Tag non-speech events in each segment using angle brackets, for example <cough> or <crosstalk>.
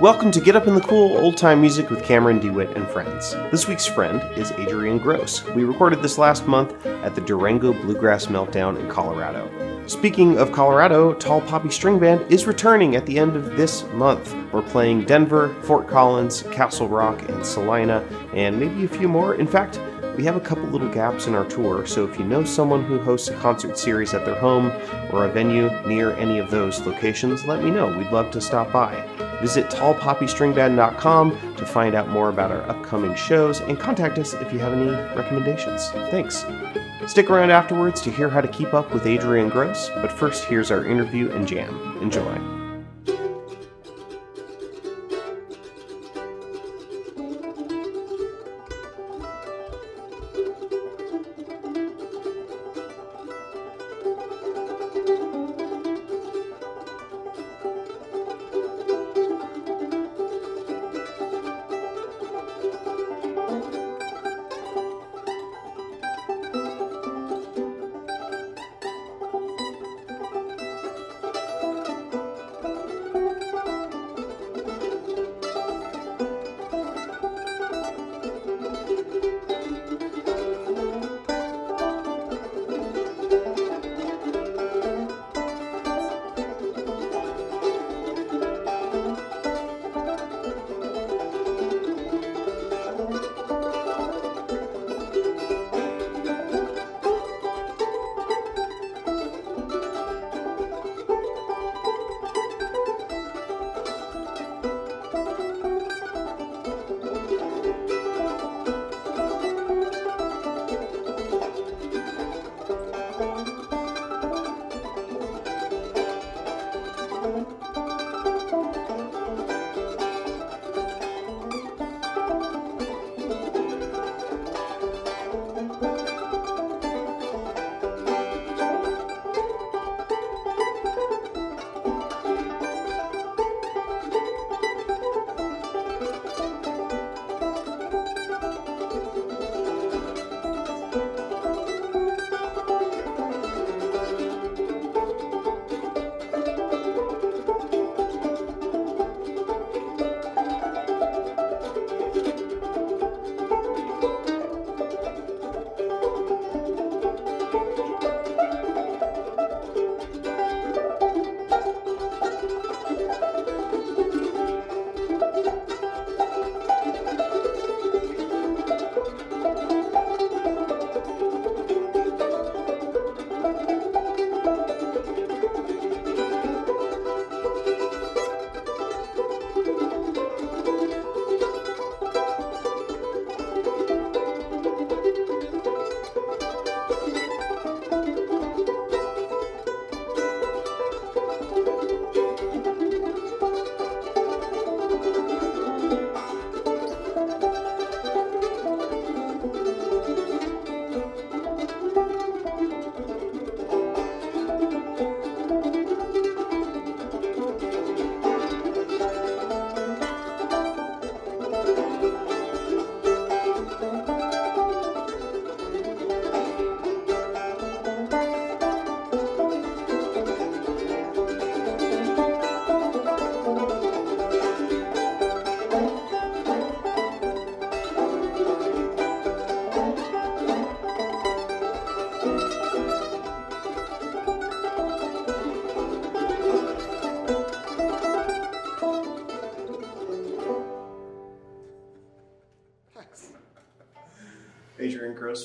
Welcome to Get Up in the Cool Old Time Music with Cameron DeWhitt and friends. This week's friend is Adrian Gross. We recorded this last month at the Durango Bluegrass Meltdown in Colorado. Speaking of Colorado, Tall Poppy String Band is returning at the end of this month. We're playing Denver, Fort Collins, Castle Rock, and Salina, and maybe a few more. In fact, we have a couple little gaps in our tour, so if you know someone who hosts a concert series at their home or a venue near any of those locations, let me know. We'd love to stop by. Visit tallpoppystringband.com to find out more about our upcoming shows and contact us if you have any recommendations. Thanks. Stick around afterwards to hear how to keep up with Adrian Gross, but first, here's our interview and jam. Enjoy.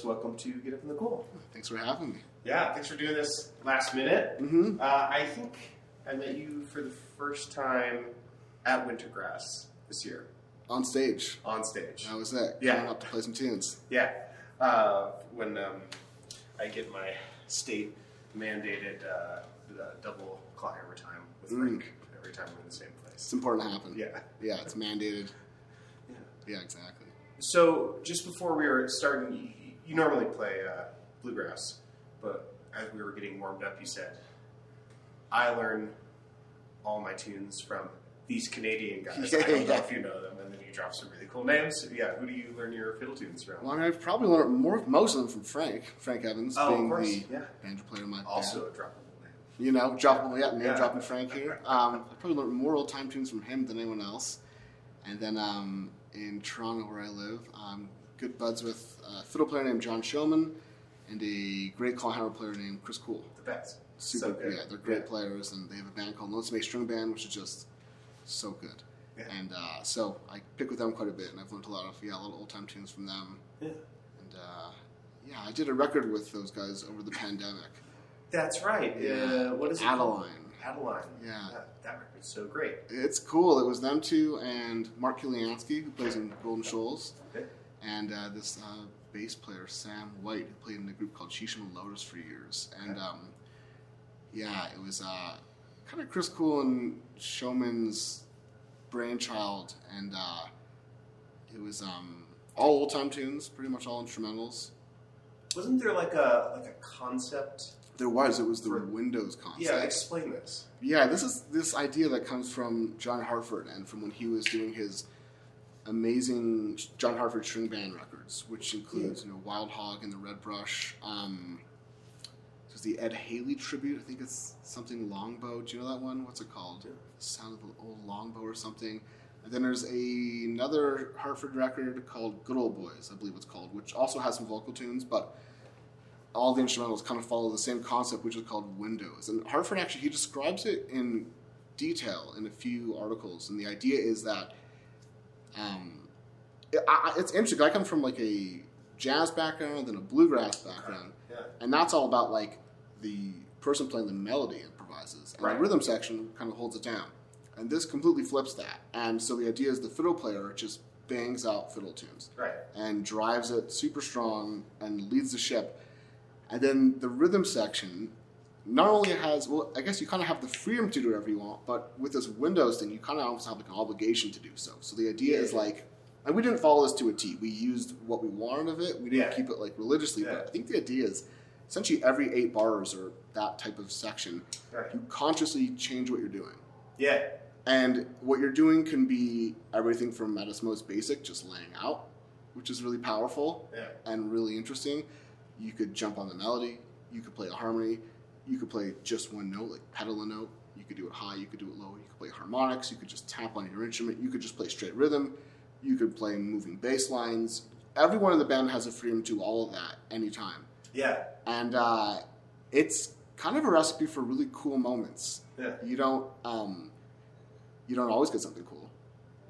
Welcome to Get Up in the Cool. Thanks for having me. Yeah, thanks for doing this last minute. Mm-hmm. Uh, I think I met you for the first time at Wintergrass this year On stage. on stage. How was that? Yeah. Coming up to play some tunes. Yeah, uh, when um, I get my state mandated uh, double clock overtime with Mm. Frank every time we're in the same place. It's important to happen. Yeah. Yeah, it's mandated. <laughs> Yeah. Yeah, exactly. So just before we were starting, you, normally play uh, bluegrass, but as we were getting warmed up, you said, "I learn all my tunes from these Canadian guys. I don't know Yeah. if you know them." And then you drop some really cool names. Yeah, who do you learn your fiddle tunes from? Well, I mean, I've probably learned more, most of them from Frank. Frank Evans, Oh, of being course, the yeah. banjo player in my Also band. a droppable name. You know, dropping, yeah, name Yeah. dropping Frank here. <laughs> Um, I probably learned more old time tunes from him than anyone else. And then um, in Toronto, where I live, I'm good buds with a fiddle player named John Showman and a great clawhammer player named Chris Coole. The best. Super, so good. yeah, they're great Yeah. players, and they have a band called Notes Make String Band, which is just so good. Yeah. And uh, so I pick with them quite a bit, and I've learned a lot of yeah, little old time tunes from them. Yeah. And uh, yeah, I did a record with those guys over the pandemic. That's right. Yeah. Uh, what is it? Adeline. Adeline. Yeah. That, that record's so great. It's cool. It was them two and Mark Kilianski, who plays in Golden Shoals, Okay. And uh, this uh, bass player Sam White, who played in a group called Sheesham and Lotus for years. And um, yeah, it was uh, kind of Chris Coole and Showman's brainchild, and uh, it was um, all old time tunes, pretty much all instrumentals. Wasn't there like a like a concept? There was. It was the For- Windows concept. Yeah, explain this. Yeah, this is this idea that comes from John Hartford and from when he was doing his amazing John Hartford string band records, which includes you know Wild Hog and the Red Brush. Um, there's the Ed Haley tribute. I think it's something Longbow. Do you know that one? What's it called? Yeah. Sound of the Old Longbow or something. And then there's a, another Hartford record called Good Old Boys, I believe it's called, which also has some vocal tunes, but all the instrumentals kind of follow the same concept, which is called Windows. And Hartford actually he describes it in detail in a few articles, and the idea is that um, it, I, I- it's interesting. I come from like a jazz background and a bluegrass background, Yeah. and that's all about like the person playing the melody improvises, and Right. the rhythm section kind of holds it down. And this completely flips that. And so the idea is the fiddle player just bangs out fiddle tunes Right. and drives it super strong and leads the ship. And then the rhythm section not only has, well, I guess you kind of have the freedom to do whatever you want, but with this Windows thing, you kind of almost have like an obligation to do so. So the idea is like, and we didn't follow this to a T. We used what we wanted of it. We didn't Yeah. keep it like religiously, Yeah. but I think the idea is essentially every eight bars or that type of section, Right. you consciously change what you're doing. Yeah. And what you're doing can be everything from at its most basic, just laying out, which is really powerful Yeah. and really interesting. You could jump on the melody, you could play a harmony, you could play just one note, like pedal a note, you could do it high, you could do it low, you could play harmonics, you could just tap on your instrument, you could just play straight rhythm, you could play moving bass lines. Everyone in the band has the freedom to do all of that anytime. Yeah. And uh, it's kind of a recipe for really cool moments Yeah. you don't um, you don't always get something cool,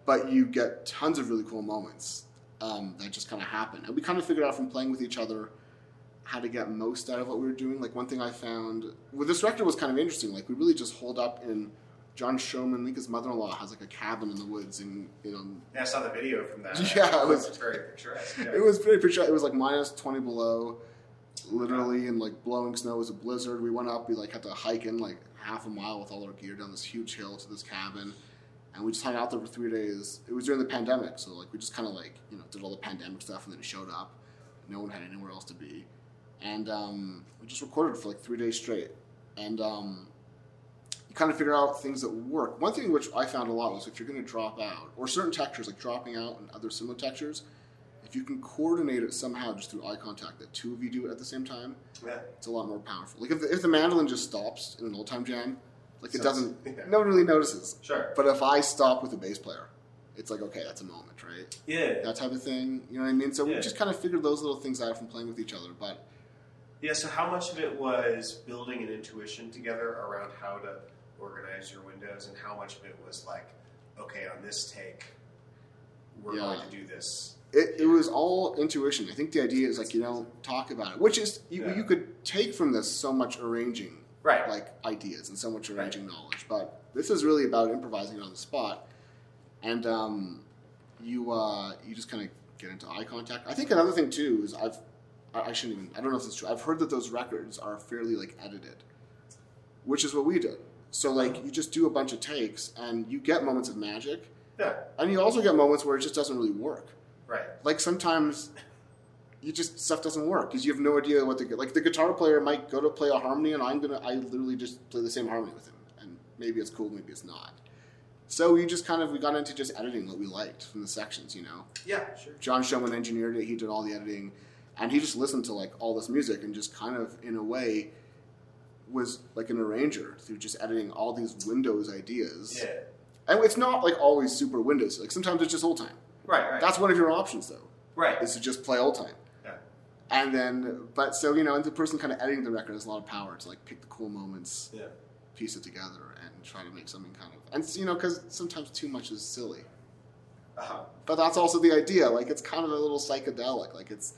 but you get tons of really cool moments um, that just kind of happen. And we kind of figured out from playing with each other how to get most out of what we were doing. Like one thing I found with this record was kind of interesting. Like we really just hold up in John Showman. I think his mother-in-law has like a cabin in the woods, and you know Yeah, I saw the video from that. <laughs> Yeah, it was- It's very picturesque. Yeah. it was very picture. It was like minus twenty below, literally, and like blowing snow. It was a blizzard. We went up. We like had to hike in like half a mile with all our gear down this huge hill to this cabin, and we just hung out there for three days. It was during the pandemic, so like we just kind of like you know did all the pandemic stuff, and then it showed up. No one had anywhere else to be, and um, we just recorded for like three days straight, and. Um, you kind of figure out things that work. One thing which I found a lot was if you're going to drop out, or certain textures like dropping out and other similar textures, if you can coordinate it somehow just through eye contact, that two of you do it at the same time, Yeah. it's a lot more powerful. Like if the, if the mandolin just stops in an old time jam, like it Sounds- doesn't, yeah. no one really notices. Sure. But if I stop with a bass player, it's like okay, that's a moment, right? Yeah. That type of thing. You know what I mean? So we just kind of figured those little things out from playing with each other. But Yeah, so how much of it was building an intuition together around how to organize your windows, and how much of it was like, okay, on this take, we're Yeah. going to do this. it, it was all intuition. I think the idea is like you don't talk about it, which is you, Yeah. you could take from this so much arranging Right. like ideas and so much arranging knowledge. But this is really about improvising on the spot, and um, you uh, you just kind of get into eye contact. I think another thing too is I've I shouldn't even I don't know if it's true. I've heard that those records are fairly like edited, which is what we did. So like you just do a bunch of takes and you get moments of magic, yeah. and you also get moments where it just doesn't really work. Right. Like sometimes. You just stuff doesn't work because you have no idea what the like the guitar player might go to play a harmony and I'm gonna I literally just play the same harmony with him and maybe it's cool maybe it's not. So we just kind of we got into just editing what we liked from the sections, you know. Yeah. Sure. John Showman engineered it. He did all the editing, and he just listened to like all this music and just kind of in a way was like an arranger through just editing all these Windows ideas Yeah. And it's not like always super Windows. Like sometimes it's just old time. Right, right. That's one of your options though, right. is to just play old time. Yeah. And then, but so you know, and the person kind of editing the record has a lot of power to like pick the cool moments, Yeah. piece it together, and try to make something kind of. And you know, because sometimes too much is silly. Uh-huh. But that's also the idea. Like it's kind of a little psychedelic. Like it's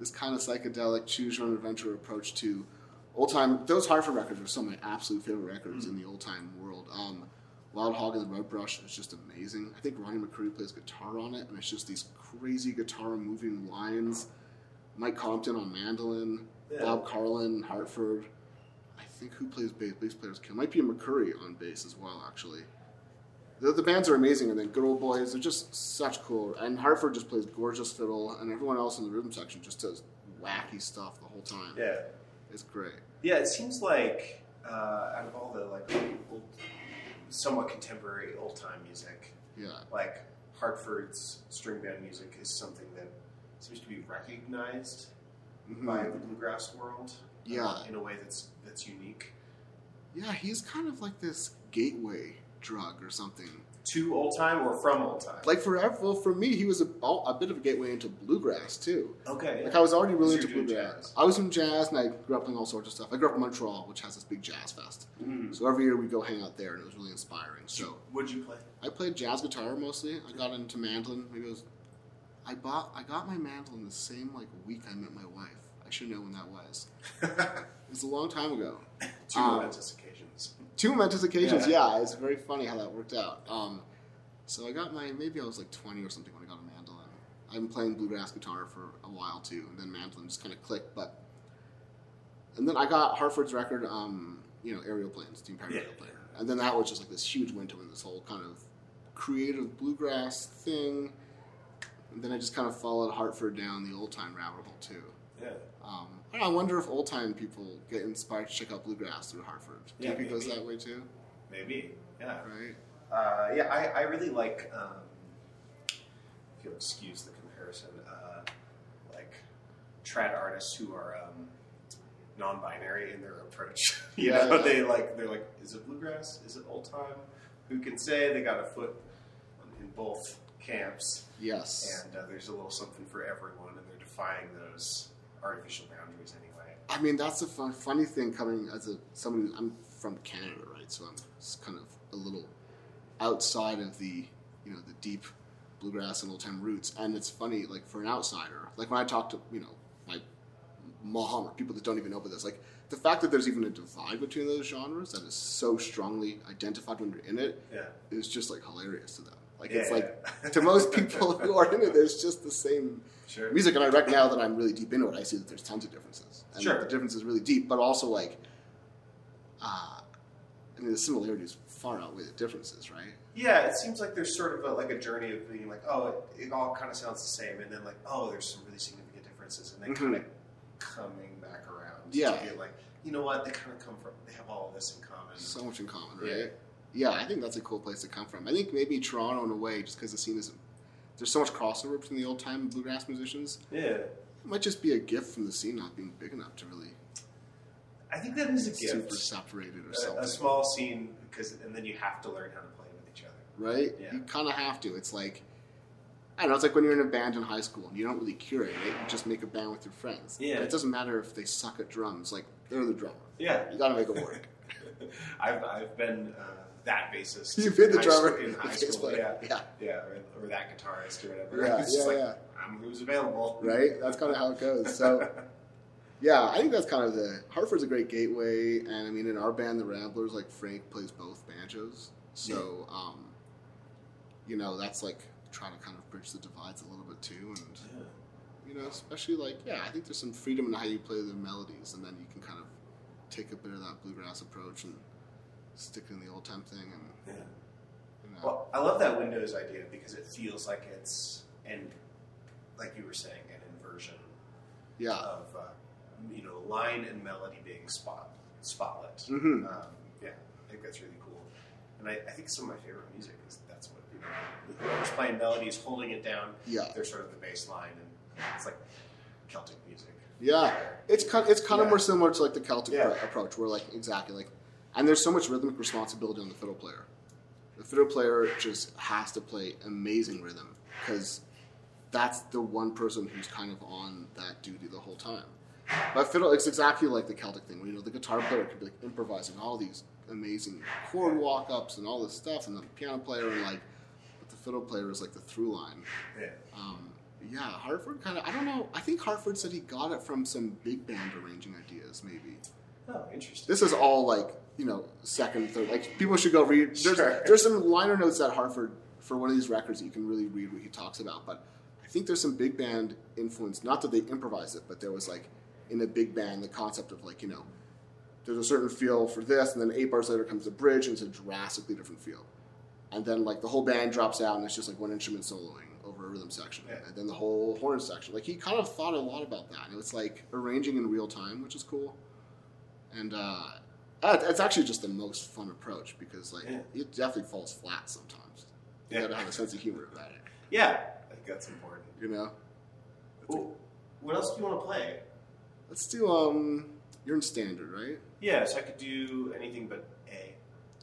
this kind of psychedelic choose your own adventure approach to old time. Those Hartford records are some of my absolute favorite records in the old time world. Um, Wild Hog and the Red Brush is just amazing. I think Ronnie McCready plays guitar on it, and it's just these crazy guitar moving lines. Mike Compton on mandolin, Yeah. Bob Carlin, Hartford. I think who plays bass? Bass players can might be a McCurry on bass as well, actually. The, the bands are amazing, and then Good Old Boys, they're just such cool. And Hartford just plays gorgeous fiddle, and everyone else in the rhythm section just does wacky stuff the whole time. Yeah. It's great. Yeah, it seems like uh, out of all the like old, somewhat contemporary old time music, Yeah. like Hartford's string band music is something that seems to be recognized Mhm. by the bluegrass world. Yeah. in a way that's that's unique. Yeah, he's kind of like this gateway drug or something. To old time or from old time? Like for well, for me, he was a, a bit of a gateway into bluegrass too. okay, Like I was already really into bluegrass. jazz. I was in jazz, and I grew up playing all sorts of stuff. I grew up in Montreal, which has this big jazz fest. Mm. So every year we go hang out there, and it was really inspiring. So What'd you play? I played jazz guitar mostly. I got into mandolin. Maybe it was. I bought. I got my mandolin the same like week I met my wife. I should know when that was. <laughs> It was a long time ago. Two Um. Two momentous occasions. Yeah. Yeah, it's very funny how that worked out. Um, so I got my maybe I was like twenty or something when I got a mandolin. I've been playing bluegrass guitar for a while too, and then mandolin just kind of clicked. But and then I got Hartford's record, um, you know, Aereo-Plain, Steam Powered Yeah. Aereo-Plane, and then that was just like this huge window in this whole kind of creative bluegrass thing. And then I just kind of followed Hartford down the old time rabbit hole too. Yeah. Um, I, don't know, I wonder if old time people get inspired to check out bluegrass through Hartford. Do you Yeah, think it goes that way too? Maybe. Yeah. Right? Uh, yeah, I, I really like, um, if you'll excuse the comparison, uh, like trad artists who are um, non-binary in their approach. <laughs> you Yeah, know, yeah. they like they're like, is it bluegrass? Is it old time? Who can say they got a foot in both camps? Yes. And uh, there's a little something for everyone, and they're defying those artificial boundaries anyway. I mean, that's the fun, funny thing coming as a someone. I'm from Canada, right? So I'm kind of a little outside of the, you know, the deep bluegrass and old time roots. And it's funny, like for an outsider, like when I talk to you know my mom or people that don't even know about this, like the fact that there's even a divide between those genres that is so strongly identified when you're in it Yeah. is just like hilarious to them. Like Yeah, it's like to most <laughs> people who are into it, there's just the same Sure. music. And I reckon now that I'm really deep into it, I see that there's tons of differences. And Sure. the difference is really deep, but also like, uh, I mean, the similarities far outweigh the differences, right? Yeah, it seems like there's sort of a, like a journey of being like, oh, it, it all kind of sounds the same, and then like, oh, there's some really significant differences, and then Mhm. kind of coming back around. Yeah. To be like, you know what? They kind of come from. They have all of this in common. So much in common, right? Yeah, I think that's a cool place to come from. I think maybe Toronto in a way, just because the scene is there's so much crossover between the old time bluegrass musicians. yeah, It might just be a gift from the scene not being big enough to really I think that is a gift. super separated or A, something. a small scene because, and then you have to learn how to play with each other. right? Yeah. You kind of have to. It's like, I don't know, it's like when you're in a band in high school and you don't really curate it, you just make a band with your friends. Yeah. And it doesn't matter if they suck at drums, like, they're the drummer. Yeah, You gotta make it work. <laughs> <laughs> I've I've been uh, that bassist. You've been the drummer, in high school. Yeah, Yeah. yeah, or, or that guitarist or whatever. Yeah, <laughs> it's just yeah, like yeah. I'm who's available. right? That's kind of how it goes. So, <laughs> yeah, I think that's kind of the Hartford's a great gateway, and I mean, in our band, the Ramblers, like Frank plays both banjos, so um, you know that's like trying to kind of bridge the divides a little bit too, and Yeah. you know, especially like yeah, I think there's some freedom in how you play the melodies, and then you can kind of take a bit of that bluegrass approach and stick in the old time thing, and Yeah. you know, Well, I love that Windows idea because it feels like it's and like you were saying, an inversion yeah, of uh, you know line and melody being spot spotlit. Mhm. Um, yeah, I think that's really cool, and I, I think some of my favorite music is that's what you know whoever's playing melody is holding it down. yeah, They're sort of the bass line, and it's like Celtic music. Yeah. It's kind it's kind of more similar to like the Celtic Yeah. appro- approach, where like exactly like, and there's so much rhythmic responsibility on the fiddle player. The fiddle player just has to play amazing rhythm because that's the one person who's kind of on that duty the whole time. But fiddle, it's exactly like the Celtic thing. Where, you know, the guitar player could be like improvising all these amazing chord walk ups and all this stuff, and the piano player and like, but the fiddle player is like the through line. Yeah. Um, yeah, Hartford kind of. I don't know. I think Hartford said he got it from some big band arranging ideas, maybe. Oh, interesting. This is all like you know second, third. Like people should go read. There's Sure. there's some liner notes at Hartford for one of these records that you can really read what he talks about. But I think there's some big band influence. Not that they improvised it, but there was like in a big band the concept of like you know there's a certain feel for this, and then eight bars later comes the bridge, and it's a drastically different feel. And then like the whole band drops out, and it's just like one instrument soloing rhythm section, Yeah. and then the whole horn section. Like he kind of thought a lot about that. And it's like arranging in real time, which is cool. And uh, uh, it's actually just the most fun approach because like Yeah. it definitely falls flat sometimes. You Yeah. gotta have a sense of humor about it, Yeah, I think that's important. you know. Ooh, what else do you want to play? Let's do um. You're in standard, right? Yeah, so I could do anything but A.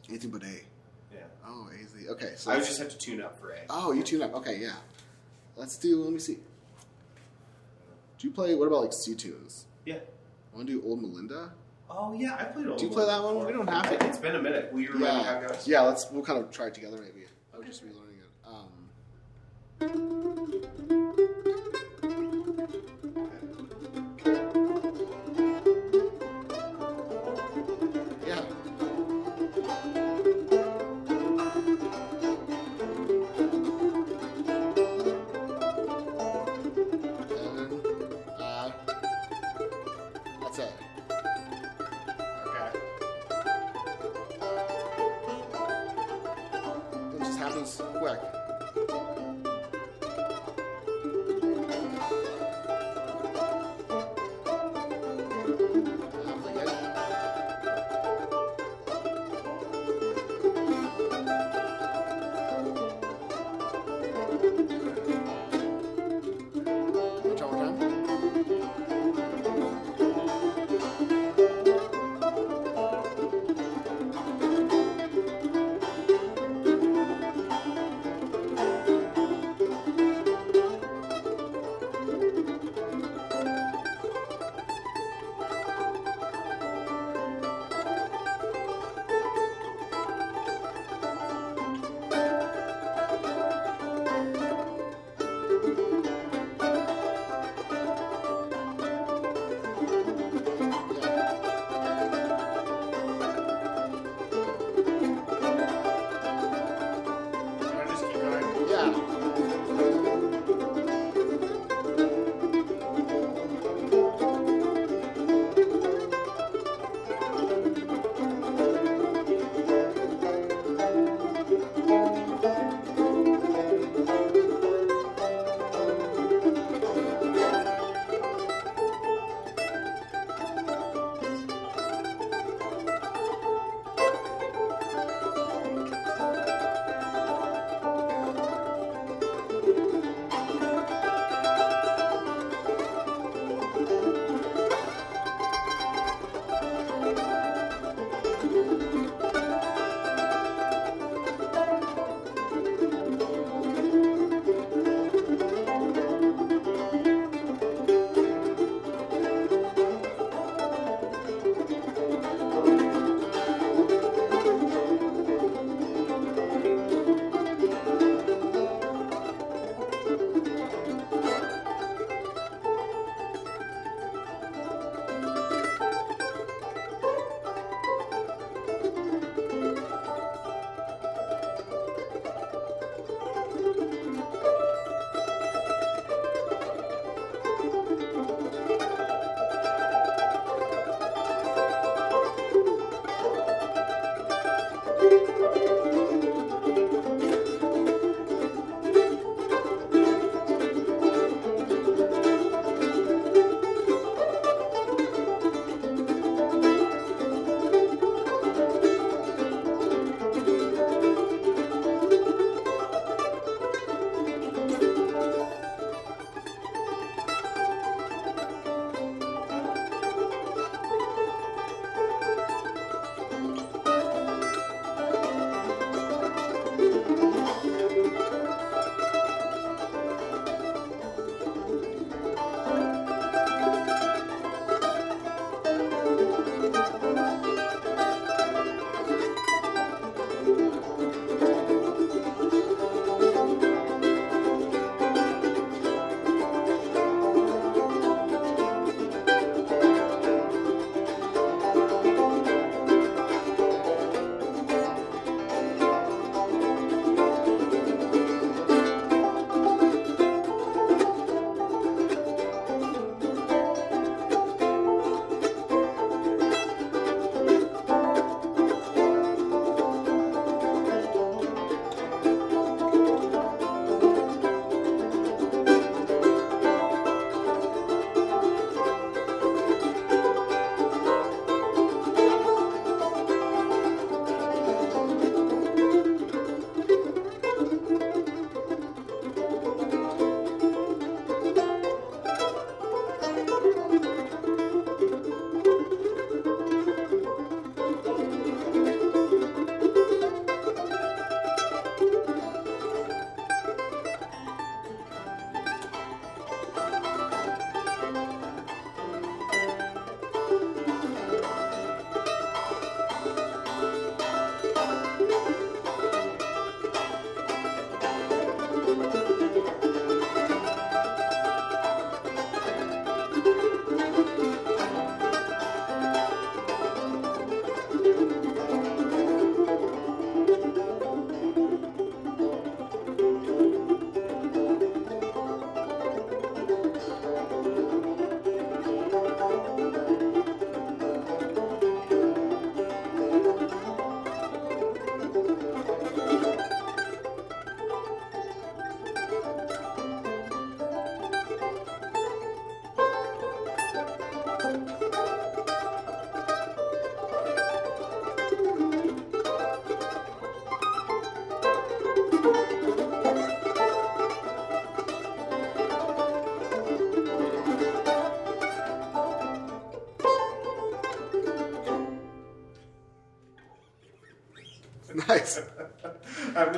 Anything but A. Yeah. Oh, the okay. So I would just have to tune up for A. Oh, you tune up. Okay, yeah. Let's do. Let me see. Do you play? What about like C tunes? Yeah. Want to do Old Melinda? Oh yeah, I played Old Do you play that one? before. We don't have to. It's been a minute. Will you remember how it goes? Yeah, let's. We'll kind of try it together maybe. I would just relearning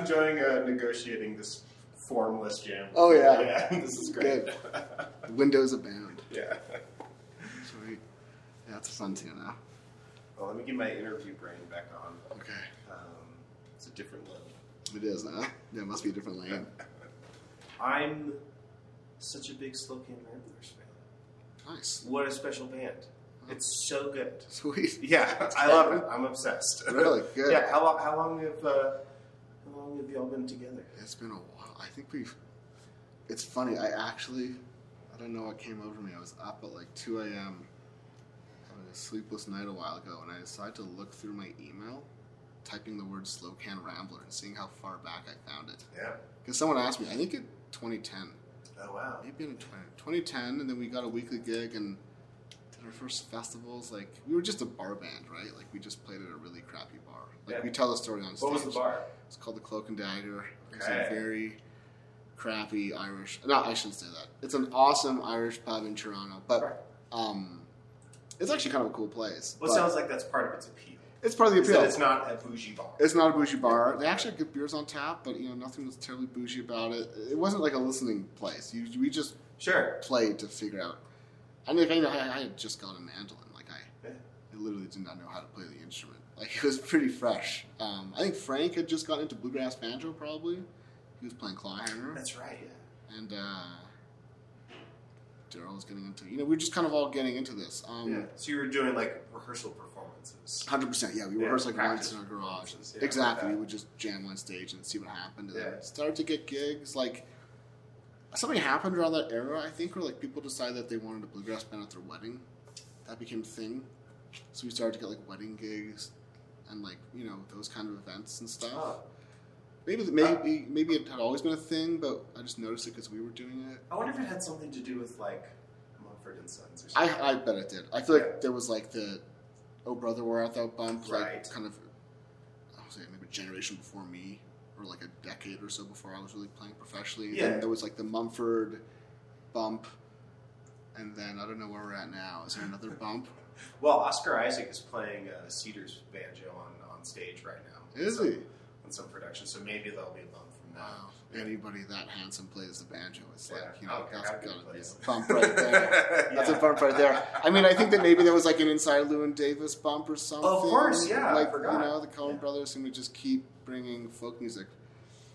enjoying uh, negotiating this formless jam. Oh, yeah. <laughs> yeah this is great. Good. Windows abound. <laughs> yeah. Sweet. Yeah, it's fun too now. Well, let me get my interview brain back on. Okay. Um, it's a different level. It is, huh? Yeah, it must be a different land. <laughs> I'm such a big Slocan Ramblers fan. Nice. What a special band! It's so good. Sweet. Yeah, I love it. I'm obsessed. Really? Good. Yeah. How long? How long have uh, long have you all been together? It's been a while. I think we've. It's funny. I actually, I don't know what came over me. I was up at like 2 a.m. having a sleepless night a while ago, and I decided to look through my email, typing the word "Slocan Rambler" and seeing how far back I found it. Yeah. Because someone asked me, I think in 2010, Oh wow. maybe in 20, 2010, and then we got a weekly gig and did our first festivals. Like we were just a bar band, right? Like we just played at a really crappy bar. Like Yeah. we tell the story on stage. What was the bar? It's called the Cloak and Dagger. It's Okay. a very crappy Irish. No, I shouldn't say that. It's an awesome Irish pub in Toronto, but um, it's actually kind of a cool place. Well, it sounds like that's part of its appeal. it's part of the appeal. it's not a bougie bar. It's not a bougie bar. They actually have good beers on tap, but you know nothing was terribly bougie about it. It wasn't like a listening place. You, we just Sure. played to figure out. I mean, I, I had just got a mandolin. Like I, I literally did not know how to play the instrument. Like it was pretty fresh. Um, I think Frank had just gotten into bluegrass banjo. Probably he was playing clawhammer, That's right. Yeah. and uh, Daryl was getting into. You know, we were just kind of all getting into this. Um, yeah. So you were doing like rehearsal performances. Hundred percent, yeah. We Yeah, rehearsed like practice once in our garage. yeah, exactly, like we would just jam on stage and see what happened. And Yeah. then started to get gigs. Like something happened around that era, I think, where like people decided that they wanted a bluegrass band at their wedding. That became a thing. So we started to get like wedding gigs and like you know those kind of events and stuff. Oh. Maybe maybe maybe it had always been a thing, but I just noticed it because we were doing it. I wonder if it had something to do with like Mumford and Sons or something. I I bet it did. I feel like there was like the oh brother where art thou bump like Right. kind of I would say maybe a generation before me or like a decade or so before I was really playing professionally. Yeah. Then there was like the Mumford bump and then I don't know where we're at now. Is there another <laughs> bump? Well, Oscar Isaac is playing uh, Cedar's banjo on, on stage right now. Is So- he? On some production, so maybe there'll be a bump Wow. Anybody that handsome plays the banjo, it's like, you know, that's gotta be a bump right there. <laughs> That's a bump right there. I mean, I think that maybe there was like an inside Llewyn Davis bump or something. Of course, yeah, Like forgot. you know, the Coen. Brothers seem to just keep bringing folk music.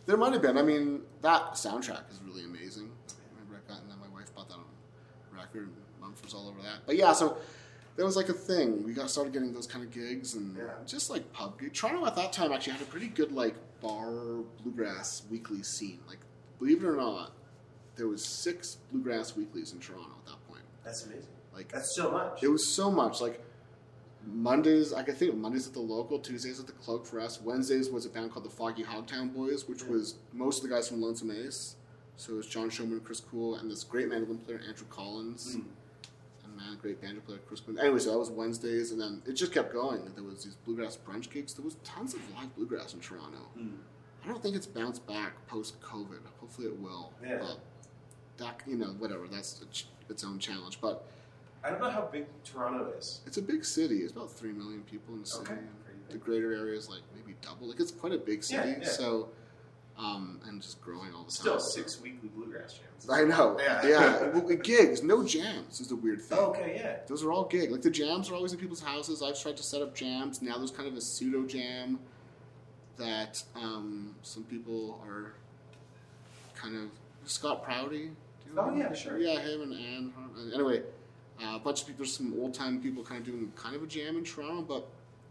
There might have been. I mean, that soundtrack is really amazing. I remember I got and then my wife bought that on record. and Mumford's all over that. But yeah, so there was like a thing. We got started getting those kind of gigs and Yeah. just like pub gigs. Toronto at that time actually had a pretty good like bar bluegrass weekly scene. Like, believe it or not, there was six bluegrass weeklies in Toronto at that point. That's amazing. Like That's so much. it was so much. Like Mondays, I could think of Mondays at the local, Tuesdays at the Cloak for us. Wednesdays was a band called the Foggy Hogtown Boys, which Yeah. was most of the guys from Lonesome Ace. So it was John Showman, Chris Coole, and this great mandolin player Andrew Collins, Mm. And man, great banjo player Chris Quinn. Anyway, so that was Wednesdays, and then it just kept going. There was these bluegrass brunch gigs. There was tons of live bluegrass in Toronto. Mm. I don't think it's bounced back post COVID. Hopefully, it will. Yeah. But that you know, whatever. That's its own challenge, but. I don't know how big Toronto is. It's a big city. It's about three million people in the city. Okay, The greater area is like maybe double. Like it's quite a big city. Yeah, yeah. So, um, and just growing all the time. Still time. six weekly bluegrass jams. I know. Yeah. Yeah. <laughs> Well, the gigs, no jams is the weird thing. Oh, okay, yeah. Those are all gig. Like the jams are always in people's houses. I've tried to set up jams. Now there's kind of a pseudo jam that um, some people are kind of Scott Prouty. Do you Oh, yeah, sure. Yeah, him and Anne. Anyway, uh, a bunch of people, some old time people, kind of doing kind of a jam in Toronto, but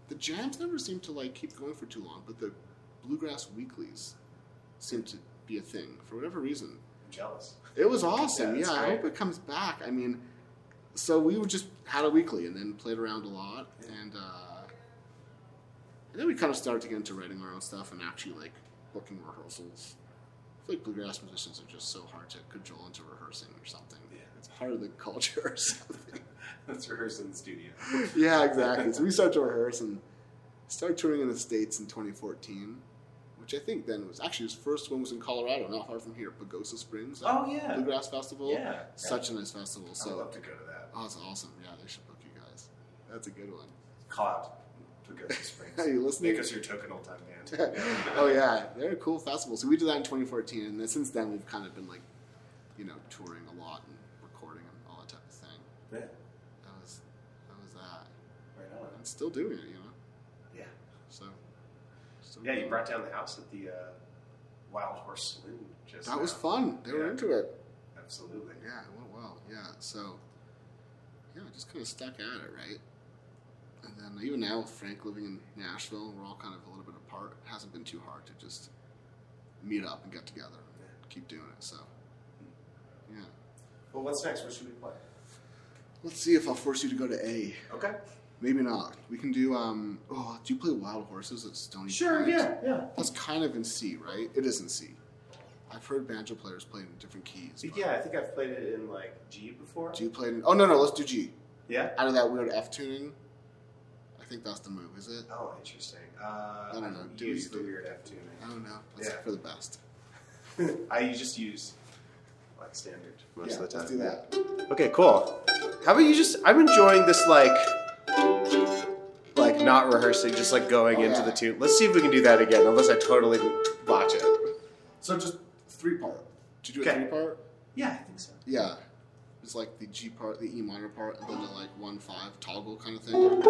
the jams never seem to like keep going for too long. But the bluegrass weeklies seem to be a thing for whatever reason. I'm jealous. It was awesome. Yeah, Yeah, I hope it comes back. I mean, so we would just had a weekly and then played around a lot, Yeah. and uh, and then we kind of started to get into writing our own stuff and actually like booking rehearsals. I feel like bluegrass musicians are just so hard to cajole into rehearsing or something. Yeah. It's part of the culture <laughs> or something. <laughs> Let's rehearse in the studio. <laughs> yeah, exactly. So we started to rehearse and started touring in the states in 2014. Which I think then was actually his first one was in Colorado, not far from here, Pagosa Springs. Uh, oh, yeah. Bluegrass Festival. Yeah. Such a nice festival. I'd So love to go to that. Oh, that's awesome. Yeah, they should book you guys. That's a good one. Caught Pagosa Springs. <laughs> Are you listening? Make us your token old time band. <laughs> oh yeah, they're a cool festival. So we did that in 2014, and then since then we've kind of been like, you know, touring a lot and recording and all that type of thing. yeah. That was that was that. Right on. I'm still doing it, you know. Yeah. Yeah, you brought down the house at the uh, Wild Horse Saloon. Just. That was fun. They were into it. Absolutely. Yeah, it went well. Yeah, so yeah, just kind of stuck at it, right? And then even now, with Frank living in Nashville, we're all kind of a little bit apart. It hasn't been too hard to just meet up and get together, and keep doing it. So yeah, Well, what's next? What should we play? let's see if I'll force you to go to A. Okay. Maybe not. We can do. um Oh, do you play Wild Horses at Stony Sure. Point? Yeah. Yeah. That's kind of in C, right? It is in C. I've heard banjo players play in different keys. but- Yeah, I think I've played it in like G before. Do you play in? Oh no, no. Let's do G. Yeah. Out of that weird F tuning. I think that's the move, is it? Oh, interesting. Uh, I don't know. Do Use the do- weird F tuning. I don't know. That's Yeah. for the best. <laughs> I just use like standard most yeah, of the time. let's do that. Okay, cool. How about you just? I'm enjoying this like, like not rehearsing, just like going Oh, into yeah. the tune. Let's see if we can do that again, unless I totally botch it. So just three part. Did you do a three part? Yeah, I think so. Yeah. It's like the G part, the E minor part, and then the like one five toggle kind of thing.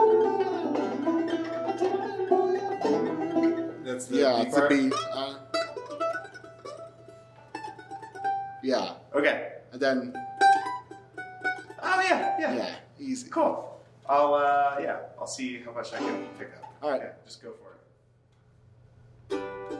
That's the yeah, it's a B. Uh, yeah, Okay. and then Oh yeah, yeah. yeah, easy. Cool. I'll uh, yeah. I'll see how much I can pick up. All right. Okay, just go for it.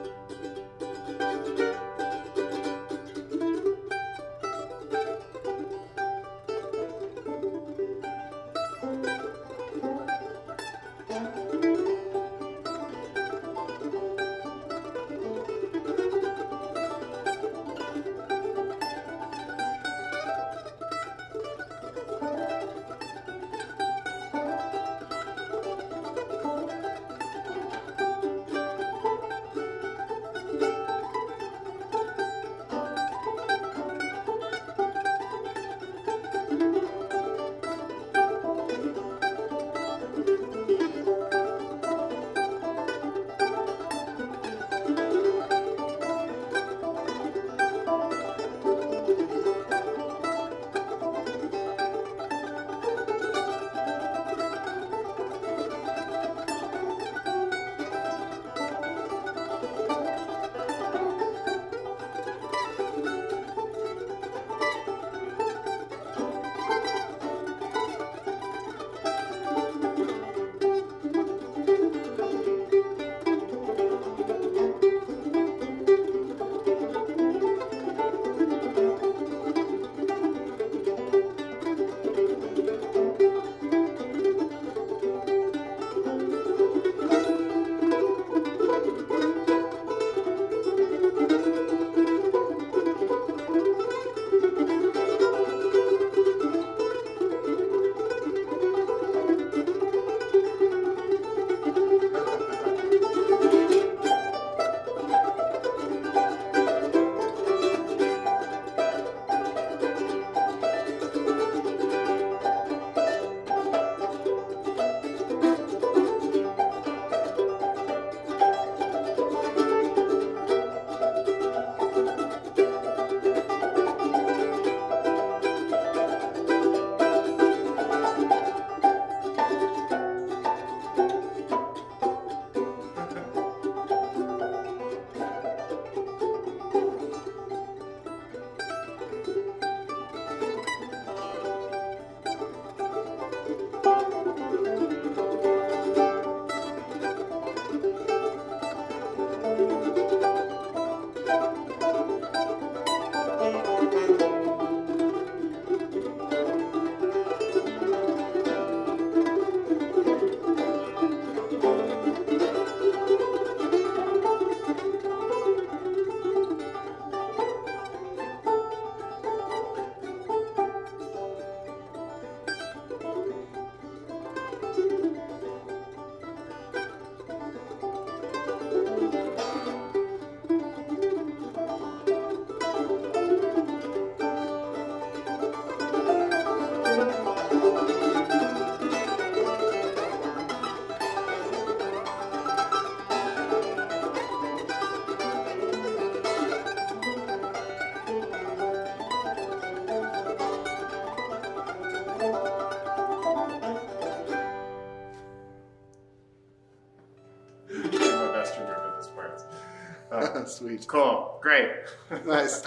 Sweet. cool. Great. <laughs> Nice.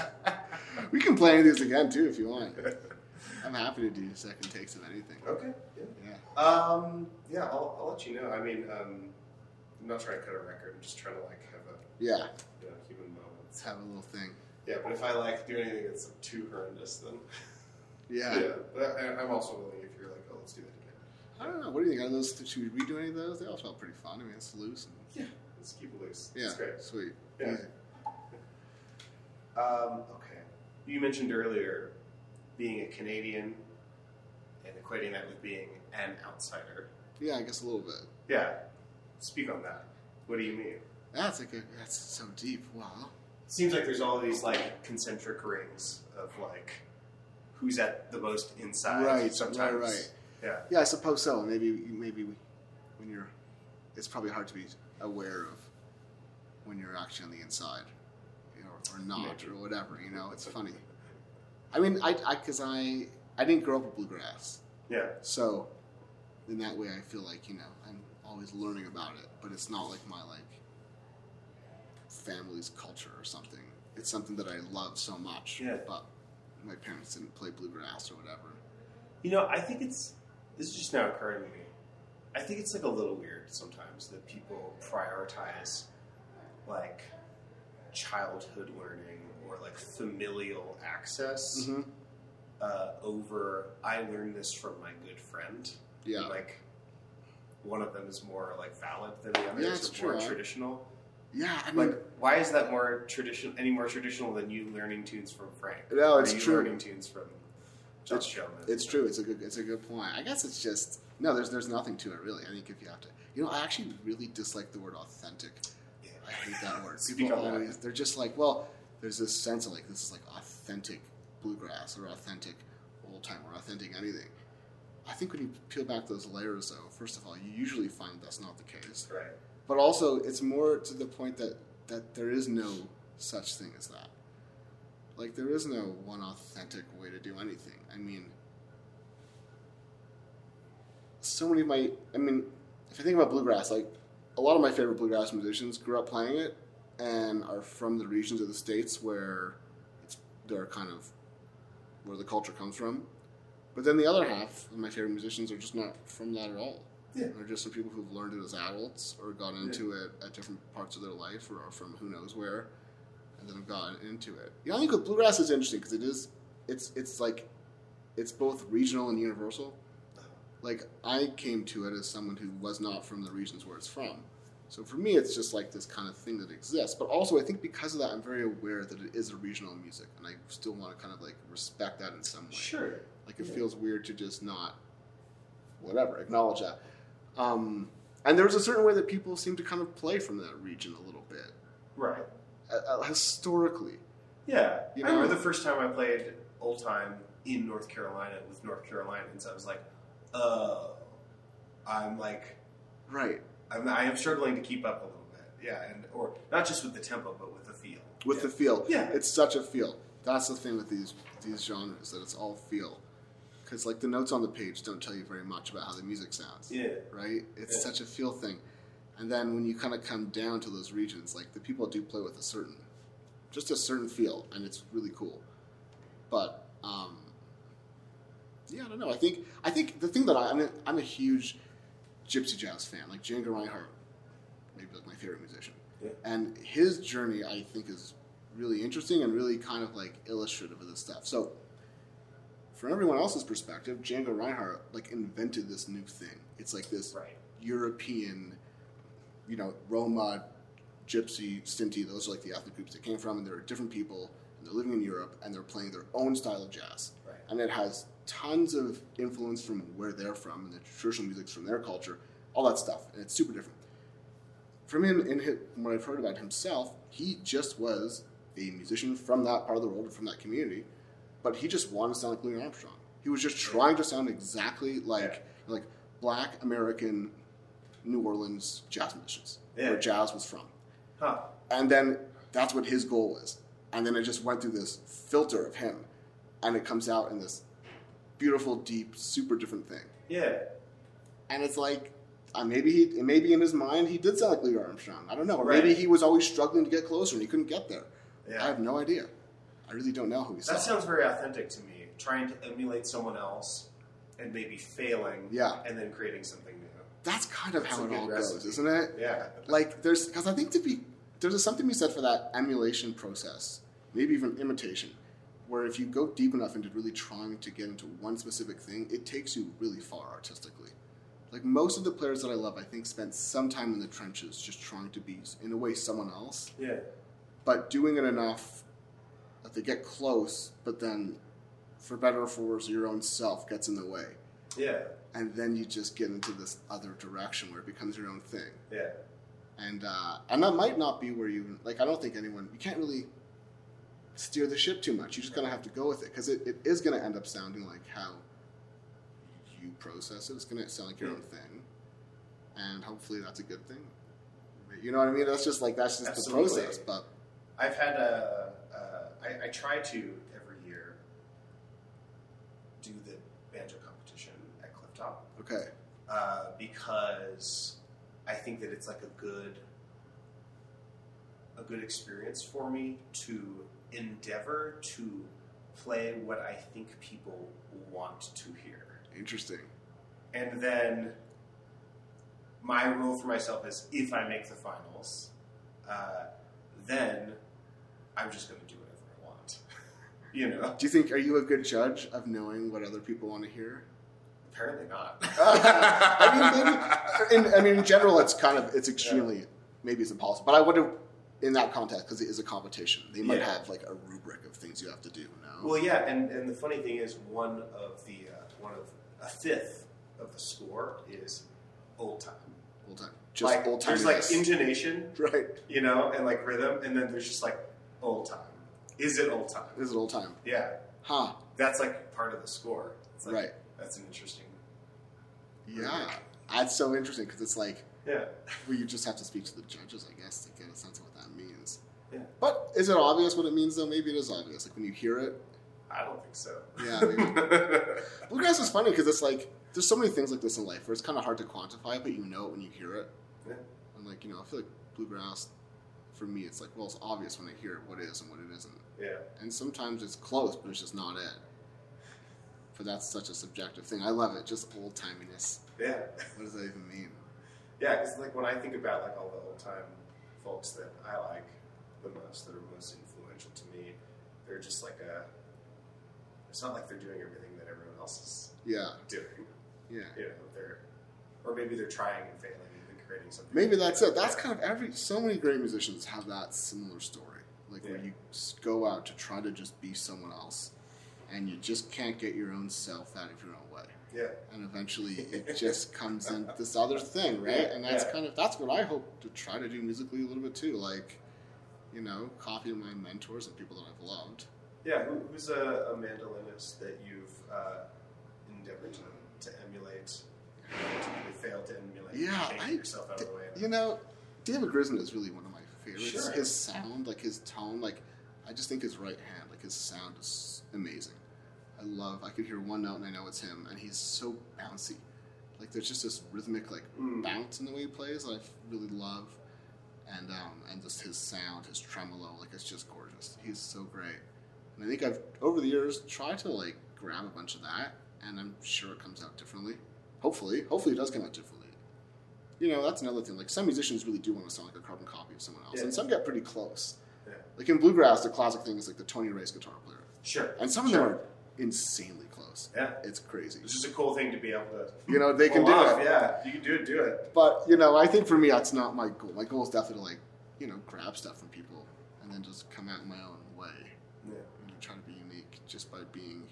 We can play any of these again too if you want. I'm happy to do second takes of anything. Okay. Yeah. Yeah. Um, yeah, I'll, I'll let you know. I mean, um, I'm not trying to cut a record. I'm just trying to like have a Yeah. you know, human moment. Let's have a little thing. Yeah, but if I like do anything that's like, too horrendous, then <laughs> Yeah. yeah. But I, I'm also willing if you're like, oh, let's do that again. I don't know. What do you think? Are those? Should we redo any of those? They all felt pretty fun. I mean, it's loose. And, Yeah, let's keep it loose. yeah. It's great. Sweet. Yeah. Easy. Um, okay. You mentioned earlier being a Canadian and equating that with being an outsider. Yeah, I guess a little bit. Yeah. Speak on that. What do you mean? That's a, that's so deep. Wow. Seems like there's all these like concentric rings of like who's at the most inside. Right, Sometimes. right, right. Yeah. Yeah, I suppose so. Maybe maybe when you're, it's probably hard to be aware of when you're actually on the inside, you know, or not, Maybe. or whatever. You know, it's funny. I mean, I I because I I didn't grow up with bluegrass, Yeah. so in that way, I feel like you know I'm always learning about it, but it's not like my like family's culture or something. It's something that I love so much, Yeah. but my parents didn't play bluegrass or whatever. You know, I think it's this is just now occurring to me. I think it's like a little weird sometimes that people prioritize like childhood learning or like familial access Mm-hmm. uh, over I learned this from my good friend. Yeah. Like one of them is more like valid than the other. Yeah, it's it's more true. traditional. Yeah, I mean, Like, why is that more traditional? Any more traditional than you learning tunes from Frank? No, Or it's you true. Learning tunes from It's- Showman. it's true. It's a good. It's a good point. I guess it's just no. There's there's nothing to it really. I think if you have to, you know, I actually really dislike the word authentic. Yeah. I hate that <laughs> word. People always they're just like, well, there's this sense of like this is like authentic bluegrass or authentic old time or authentic anything. I think when you peel back those layers, though, first of all, you usually find that's not the case. Right. But also, it's more to the point that that there is no such thing as that. Like there is no one authentic way to do anything. I mean, so many of my, I mean, if you think about bluegrass, like a lot of my favorite bluegrass musicians grew up playing it and are from the regions of the states where it's they're kind of where the culture comes from. But then the other half of my favorite musicians are just not from that at all. Yeah. They're just some people who've learned it as adults or got into it at different parts of their life or are from who knows where, and then have gotten into it. You know, I think with bluegrass is interesting because it is, it's it's like, it's both regional and universal. Like I came to it as someone who was not from the regions where it's from, so for me it's just like this kind of thing that exists. But also I think because of that I'm very aware that it is a regional music, and I still want to kind of like respect that in some way. Sure. Like it Yeah. feels weird to just not, whatever, acknowledge that. Um, and there's a certain way that people seem to kind of play from that region a little bit, Right. uh, uh, historically. Yeah. You I remember the first time I played old time in North Carolina with North Carolinians. I was like, uh, I'm like, Right. I'm, I am struggling to keep up a little bit. Yeah, and or not just with the tempo, but with the feel. With yeah. the feel. Yeah. It's such a feel. That's the thing with these these genres that it's all feel. Because like the notes on the page don't tell you very much about how the music sounds. yeah. Right. It's Yeah. such a feel thing. And then when you kind of come down to those regions, like the people do play with a certain, just a certain feel, and it's really cool. But um, yeah, I don't know. I think I think the thing that I, I'm a, I'm a huge gypsy jazz fan, like Django Reinhardt, maybe like my favorite musician, Yeah. and his journey I think is really interesting and really kind of like illustrative of this stuff. So. From everyone else's perspective, Django Reinhardt like invented this new thing. It's like this Right. European, you know, Roma, Gypsy, Sinti, those are like the ethnic groups they came from, and they're different people, and they're living in Europe, and they're playing their own style of jazz. And it has tons of influence from where they're from, and the traditional music's from their culture, all that stuff, and it's super different. From him, in his, from what I've heard about himself, he just was a musician from that part of the world, from that community, but he just wanted to sound like Louis Armstrong. He was just trying to sound exactly like like black American New Orleans jazz musicians, Yeah. where jazz was from. Huh. And then that's what his goal was. And then it just went through this filter of him, and it comes out in this beautiful, deep, super different thing. Yeah. And it's like, uh, maybe he maybe in his mind he did sound like Louis Armstrong. I don't know. Or Right. maybe he was always struggling to get closer and he couldn't get there. Yeah. I have no idea. I really don't know who he That sounds very authentic to me. Trying to emulate someone else and maybe failing, Yeah. and then creating something new. That's kind of That's how it all recipe. goes, isn't it? Yeah, Like there's because I think to be there's something to be said for that emulation process, maybe even imitation, where if you go deep enough into really trying to get into one specific thing, it takes you really far artistically. Like most of the players that I love, I think spent some time in the trenches just trying to be, in a way, someone else, yeah, but doing it enough that they get close, but then, for better or for worse, your own self gets in the way, yeah, and then you just get into this other direction where it becomes your own thing yeah. and uh, and that might not be where you like. I don't think anyone you can't really steer the ship too much. You just gonna have to go with it because it, it is gonna end up sounding like how you process it. It's gonna sound like your own thing, and hopefully that's a good thing. You know what I mean? That's just like that's just Absolutely. the process. But I've had a. Uh, I, I try to every year do the banjo competition at Clifftop okay, uh, because I think that it's like a good a good experience for me to endeavor to play what I think people want to hear. interesting. And then my rule for myself is if I make the finals, uh, then I'm just going to do whatever I want. <laughs> you know? Do you think are you a good judge of knowing what other people want to hear? Apparently not. <laughs> I mean, maybe. In, I mean, in general, it's kind of it's extremely maybe it's impossible. But I would have in that context because it is a competition. They might Yeah. have like a rubric of things you have to do. No. Well, yeah, and, and the funny thing is, one of the uh, one of a fifth of the score is old time. old time, just like, old time. There's like intonation, <laughs> right. you know, and like rhythm, and then there's just like old time. Is it old time? Is it old time, Yeah, huh? that's like part of the score. It's like, Right. That's an interesting. Yeah, that's so interesting because it's like Yeah. well, you just have to speak to the judges, I guess, to get a sense of what that means. Yeah. But is it obvious what it means though? Maybe it is obvious. Like when you hear it, I don't think so. Yeah, maybe. Bluegrass is funny because it's like there's so many things like this in life where it's kind of hard to quantify, but you know it when you hear it. Yeah. And like you know, I feel like bluegrass, for me, it's like well, it's obvious when I hear what is and what it isn't, yeah. and sometimes it's close, but it's just not it. But that's such a subjective thing. I love it, just old timiness. Yeah. What does that even mean? Yeah, because like when I think about like all the old time folks that I like the most, that are most influential to me, they're just like a. It's not like they're doing everything that everyone else is Yeah, doing. yeah. You know, they're, or maybe they're trying and failing and creating something. Maybe that's it. That's kind of every. So many great musicians have that similar story, like where you go out to try to just be someone else, and you just can't get your own self out of your own Yeah. and eventually it just comes in this other thing, right? Yeah, And that's yeah. kind of that's what I hope to try to do musically a little bit too, like, you know, copy my mentors and people that I've loved. Yeah. Who, who's a, a mandolinist that you've uh, endeavored to, to emulate? Failed to emulate. Yeah, I- yourself out of the way. You know, David Grisman is really one of my favorites. Sure. His sound, like his tone, like I just think his right hand, like his sound is amazing. I love. I could hear one note and I know it's him, and he's so bouncy. Like there's just this rhythmic like Mm. bounce in the way he plays that I really love, and um, and just his sound, his tremolo, like it's just gorgeous. He's so great, and I think I've over the years tried to like grab a bunch of that, and I'm sure it comes out differently. Hopefully, hopefully it does come out differently you know, that's another thing. Like some musicians really do want to sound like a carbon copy of someone else, Yeah. and some get pretty close. Yeah. Like in bluegrass, the classic thing is like the Tony Rice guitar player, Sure. and some of sure. them are insanely close. Yeah. It's crazy. It's just a cool thing to be able to. You know, they can do off. it. Yeah, you can do it. Do it. But you know, I think for me, that's not my goal. My goal is definitely to like, you know, grab stuff from people and then just come out in my own way. Yeah. You know, try to be unique just by being,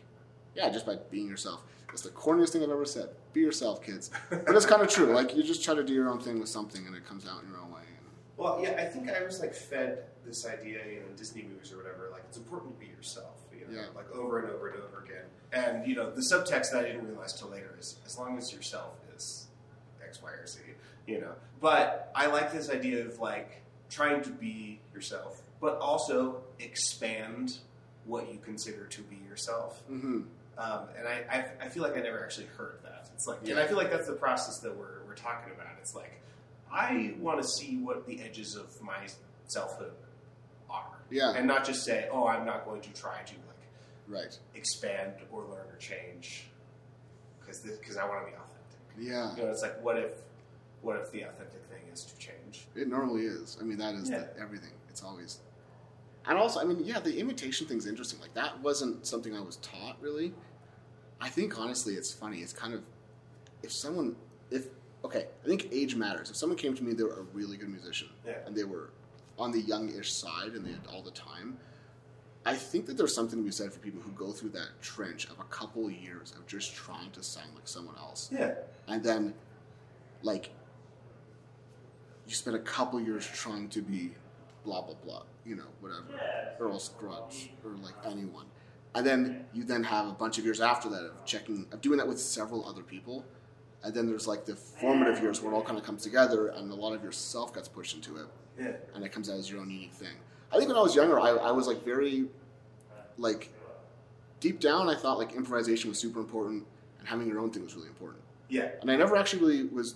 yeah, just by being yourself. It's the corniest thing I've ever said. Be yourself, kids. But it's kind of true. Like you just try to do your own thing with something, and it comes out in your own way. And, Well, yeah, I think I was like fed this idea, you know, in Disney movies or whatever. Like, it's important to be yourself, you know, Yeah. like over and over and over again. And you know, the subtext that I didn't realize till later is as long as yourself is X, Y, or Z, you know. But I like this idea of like trying to be yourself, but also expand what you consider to be yourself. mm-hmm. Um, and I, I, I feel like I never actually heard that. It's like, and I feel like that's the process that we're, we're talking about. It's like, I want to see what the edges of my selfhood are. Yeah. And not just say, oh, I'm not going to try to Right. expand or learn or change because because I want to be authentic. Yeah. You know, it's like, what if what if the authentic thing is to change? It normally is. I mean, that is Yeah. the, everything. It's always. And also, I mean, yeah, the imitation thing's interesting. Like that wasn't something I was taught really. I think honestly, it's funny. It's kind of if someone if okay, I think age matters. If someone came to me, they were a really good musician, Yeah. and they were on the youngish side, and they had all the time. I think that there's something to be said for people who go through that trench of a couple years of just trying to sound like someone else Yeah. and then like you spend a couple years trying to be blah blah blah you know whatever earl scruggs or like anyone and then you then have a bunch of years after that of checking of doing that with several other people and then there's like the formative years where it all kind of comes together and a lot of yourself gets pushed into it Yeah. and it comes out as your own unique thing. I think when I was younger, I, I was like very, like, deep down, I thought like improvisation was super important and having your own thing was really important. Yeah. And I never actually really was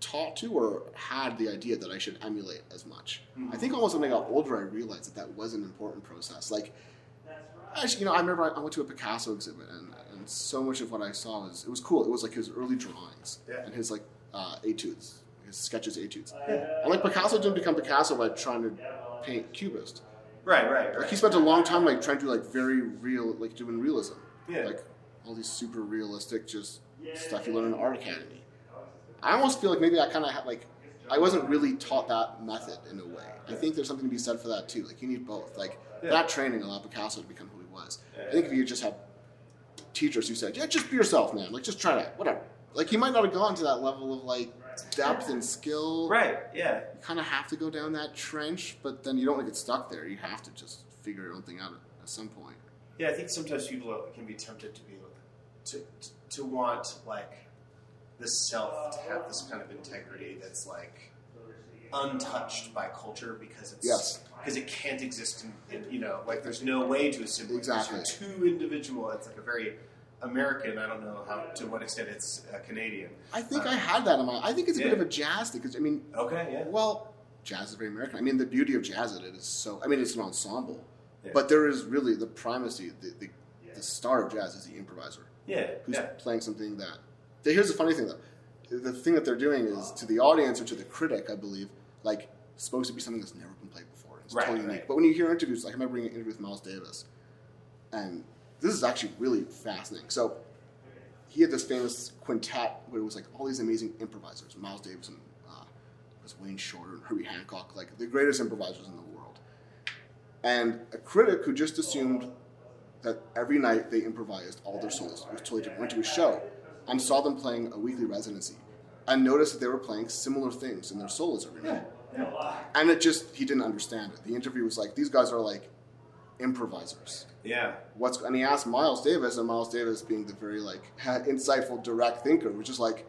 taught to or had the idea that I should emulate as much. I think almost when I got older, I realized that that was an important process. Like, actually, you know, I remember I, went to a Picasso exhibit and, and so much of what I saw was, it was cool. It was like his early drawings Yeah. and his like uh, etudes, his sketches, etudes. Yeah. And like Picasso didn't become Picasso by trying to paint cubist. Right. Right. Like he spent a long time like trying to do like very real, like doing realism. Yeah. Like all these super realistic just stuff you learn in art academy. I almost feel like maybe I kind of had like I wasn't really taught that method in a way. I think there's something to be said for that too. Like you need both. Like Yeah. that training allowed Picasso to become who he was. Yeah. I think if you just had teachers who said, "Yeah, just be yourself, man. Like just try that, whatever." Like he might not have gone to that level of like depth and skill. Right. Yeah. You kind of have to go down that trench, but then you don't want to get stuck there. You have to just figure your own thing out at, at some point. Yeah, I think sometimes people can be tempted to be to to want like the self to have this kind of integrity that's like untouched by culture because it's Yes. because it can't exist in, in you know like there's no way to assimilate. Exactly. It's too individual. It's like a very American. I don't know how to what extent it's uh, Canadian. I think Uh, I had that in my. I think it's a bit of a jazz thing because I mean, Okay. Yeah. well, jazz is very American. I mean, the beauty of jazz in it is so. I mean, it's an ensemble, Yeah. but there is really the primacy. The, the, the star of jazz is the improviser Yeah. who's Yeah. playing something that. Here's the funny thing though, the thing that they're doing is to the audience or to the critic, I believe, like supposed to be something that's never been played before. It's Right, totally unique. right. But when you hear interviews, like I remember reading an interview with Miles Davis, and this is actually really fascinating. So he had this famous quintet where it was like all these amazing improvisers, Miles Davis and uh, was Wayne Shorter and Herbie Hancock, like the greatest improvisers in the world. And a critic who just assumed that every night they improvised all their solos. Was totally different. Went to a show and saw them playing a weekly residency and noticed that they were playing similar things in their solos every night. And it just, he didn't understand it. The interview was like, these guys are like improvisers. Yeah. What's, and he asked Miles Davis, and Miles Davis, being the very like insightful, direct thinker, was just like,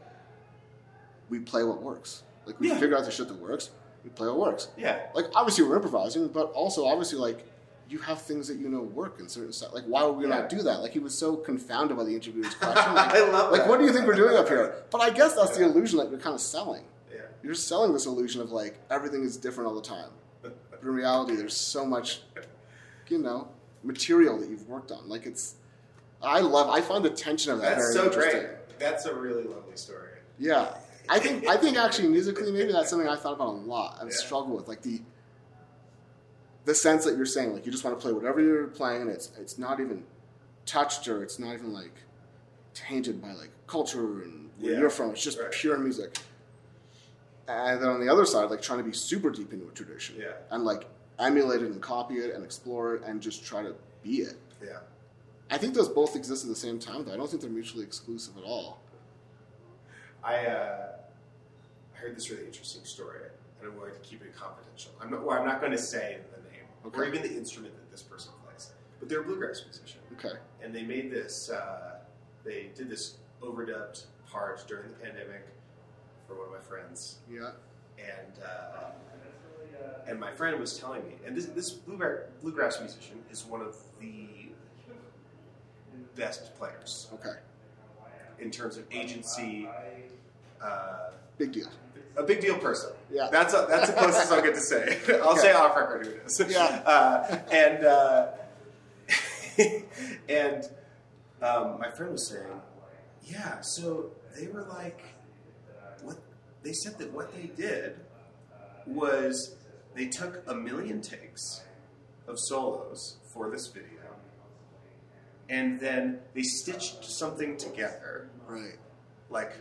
we play what works. Like we Yeah. figure out the shit that works. We play what works Yeah. like obviously we're improvising, but also obviously like you have things that you know work in certain stuff. Like why would we not do that? Like he was so confounded by the interviewer's question. Like, <laughs> I love like that. what do you think we're doing up here? But I guess that's the illusion that you're kind of selling. Yeah. You're selling this illusion of like everything is different all the time. <laughs> But in reality, there's so much, you know, material that you've worked on. Like it's, I love. I find the tension of that That's very so great. That's a really lovely story. Yeah, I think I think <laughs> actually musically maybe that's something I thought about a lot. I've Yeah. struggled with like the the sense that you're saying like you just want to play whatever you're playing and it's it's not even touched or it's not even like tainted by like culture and where Yeah. you're from. It's just Right. pure music. And then on the other side, like trying to be super deep into a tradition Yeah. and like emulate it and copy it and explore it and just try to be it. Yeah. I think those both exist at the same time, though. I don't think they're mutually exclusive at all. I uh, heard this really interesting story, and I'm going to keep it confidential. I'm not. Well, I'm not going to say the name or even the instrument that this person plays. But they're a bluegrass musician, Okay. and they made this. Uh, they did this overdubbed part during the pandemic for one of my friends, Yeah. and uh, and my friend was telling me, and this this bluegrass, bluegrass musician is one of the best players Okay. in terms of agency. Uh, Big deal. a big deal person. Yeah. that's a, that's the closest I'll get to say. <laughs> I'll Okay. say off record who it is. Yeah. uh, and uh, <laughs> and um, my friend was saying, yeah. So they were like, what they said that what they did was they took a million takes of solos for this video, and then they stitched something together Right. like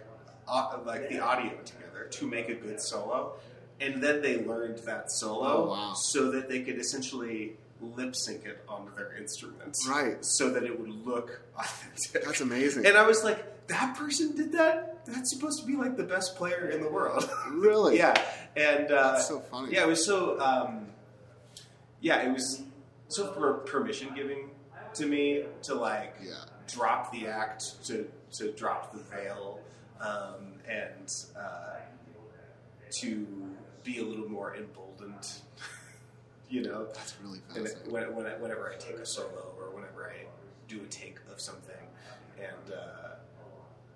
uh, like the audio together to make a good solo, and then they learned that solo Oh, wow. so that they could essentially lip sync it onto their instruments, Right. So that it would look authentic. That's amazing. And I was like, that person did that. That's supposed to be like the best player in the world. <laughs> Really? yeah, and uh, That's so funny. Yeah, it was so. Um, yeah, it was so per- permission giving to me to like Yeah. drop the act, to to drop the veil, um, and uh, to be a little more emboldened. <laughs> you know, That's really fascinating. when, when, whenever I take a solo or whenever I do a take of something and uh,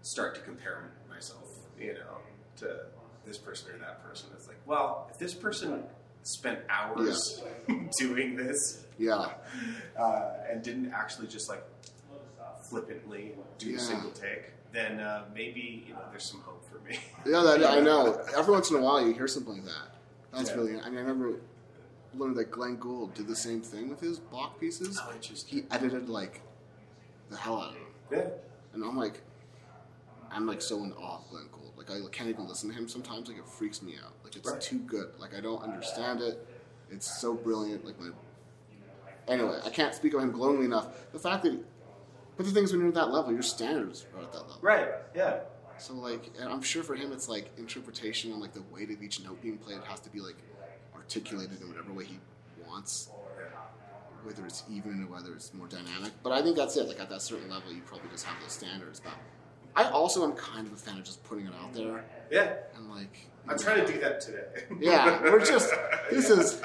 start to compare myself, you know, to this person or that person, it's like, well, if this person spent hours <laughs> doing this Yeah. uh, and didn't actually just like flippantly do Yeah. a single take, then uh, maybe you know there's some hope for me. Yeah, that, I <laughs> know. Every once in a while, you hear something like that. That's Yeah. really. I mean, I remember learned that Glenn Gould did the same thing with his Bach pieces. Oh. He edited like the hell out of them, Yeah. and I'm like, I'm like so in awe of Glenn Gould. Like I can't even listen to him sometimes. Like it freaks me out. Like it's Right. too good. Like I don't understand it. It's so brilliant. Like my. Anyway, I can't speak of him glowingly enough. The fact that, but the thing is, when you're at that level, your standards are at that level. Right. Yeah. So like, and I'm sure for him, it's like interpretation and like the weight of each note being played has to be like articulated in whatever way he wants, whether it's even or whether it's more dynamic. But I think that's it. Like at that certain level, you probably just have those standards. But I also am kind of a fan of just putting it out there Yeah. and like. I'm trying to do that today. <laughs> Yeah, we're just. This is.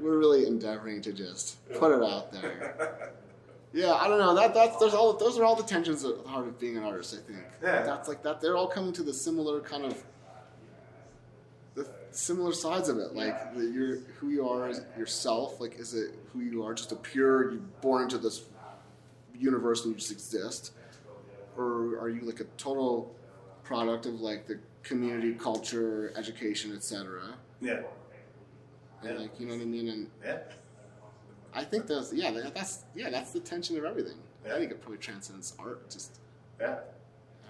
We're really endeavoring to just put it out there. Yeah, I don't know. That that's there's all those are all the tensions at the heart of being an artist. I think. Yeah. That's like that. They're all coming to the similar kind of. Similar sides of it, like the, you're who you are as yourself. Like, is it who you are, just a pure, you born into this universe and you just exist, or are you like a total product of like the community, culture, education, etc. yeah. And Yeah. like you know what I mean? And Yeah. I think that's yeah, that's yeah, that's the tension of everything. Yeah. I think it probably transcends art, just Yeah.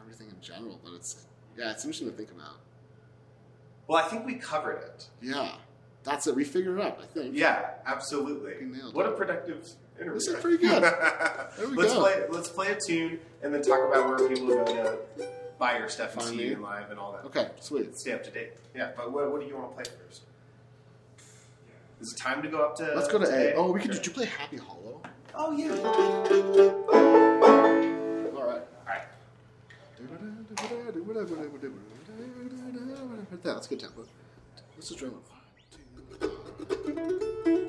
everything in general. But it's yeah, it's interesting to think about. Well, I think we covered it. Yeah, that's it. We figured it out. I think. Yeah, absolutely. What a productive interview. This is pretty good. <laughs> There we let's go. play. Let's play a tune and then talk about where people go to buy your stuff and see you live and all that. Okay, sweet. Stay up to date. Yeah, but what, what do you want to play first? Is it time to go up to? Let's go to A? A. Oh, we could. Sure. Did you play Happy Hollow? Oh yeah. All right. All right. That's good tempo. What's the drum? You're